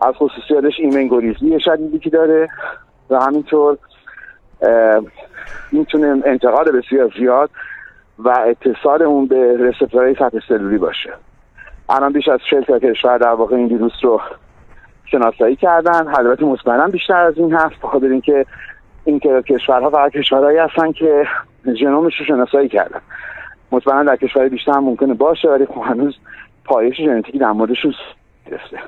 از خصوصیاتش ایمن گریزی شدیدی که داره و همینطور می‌تونه انتقال بسیار زیاد و اتصال اون به رسپتورهای سطح سلولی باشه. الان بیش از 40 تا کشور در واقع این ویروس رو شناسایی کردن. حضرت مطمئنا بیشتر از این هست بخاطر اینکه این کشورها فقط کشورهایی هستن که ژنومش رو شناسایی کردن. مطمئنا در کشور بیشتر هم ممکنه باشه ولی خب هنوز پایش ژنتیکی در موردشون گرفته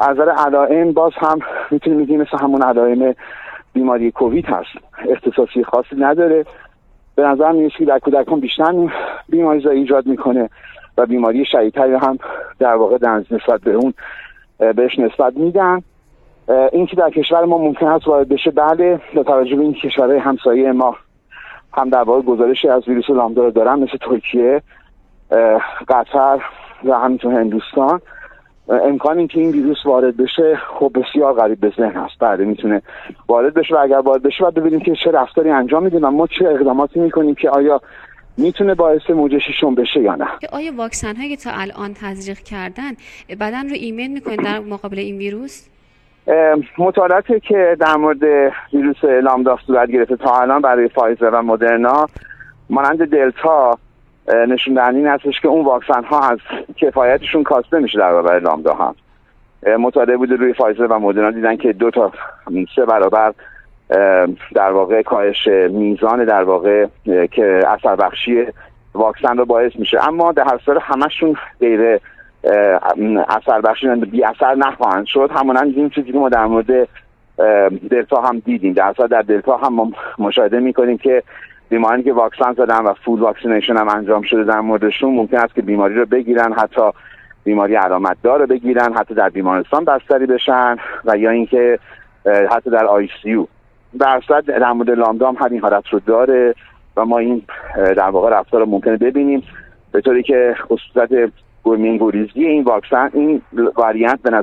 از نظر علائم باز هم می‌تونیم بگیم مثل همون علائم بیماری کووید هست. اختصاصی خاصی نداره. به نظر میاد که در کودکان بیشتر بیماری ایجاد می‌کنه و بیماری شدیدتری هم در واقع در نسبت به اون بهش نسبت میدن. این که در کشور ما ممکن است وارد بشه بله با توجه به این کشورهای همسایه ما هم در واقع گزارشی از ویروس لامدا رو دارن مثل ترکیه قطر و همینطور هندوستان. امکان اینکه این ویروس وارد بشه خب بسیار غریب به ذهن هست. بعد می‌تونه وارد بشه و اگر وارد بشه باید ببینیم که چه رفتاری انجام میدیم و ما چه اقداماتی می‌کنیم که آیا می‌تونه باعث موجه شیشم بشه یا نه. آیا واکسن هایی که تا الان تزریق کردن بدن رو ایمن می‌کنه در مقابل این ویروس؟ مطالعاتی که در مورد ویروس لامدا صورت گرفته تا الان برای فایزر و مدرنا مانند دلتا نشون دهنده این هستش که اون واکسن ها از کفایتشون کاسته میشه در برابر لامدا هم مطالعه بوده روی فایزر و مدرنا دیدن که دو تا سه برابر در واقع کاهش میزان در واقع که اثر بخشی واکسن رو باعث میشه. اما در هر صورت همشون غیر اثر بخشی بی اثر نخواهند شد. همانند این چیزی که ما در مورد دلتا هم دیدیم. در در دلتا هم مشاهده می‌کنیم که بیمارانی که واکسن زدن و full vaccination هم انجام شده در موردشون ممکن است که بیماری رو بگیرن حتی بیماری علامت دار بگیرن حتی در بیمارستان بستری بشن و یا اینکه حتی در ICU. در در مورد لامدا هم همین حالت رو داره و ما این در واقع رفتار رو ممکنه ببینیم. به طوری که خصوصیت گرمین گریزی این واکسن این واریانت به نظر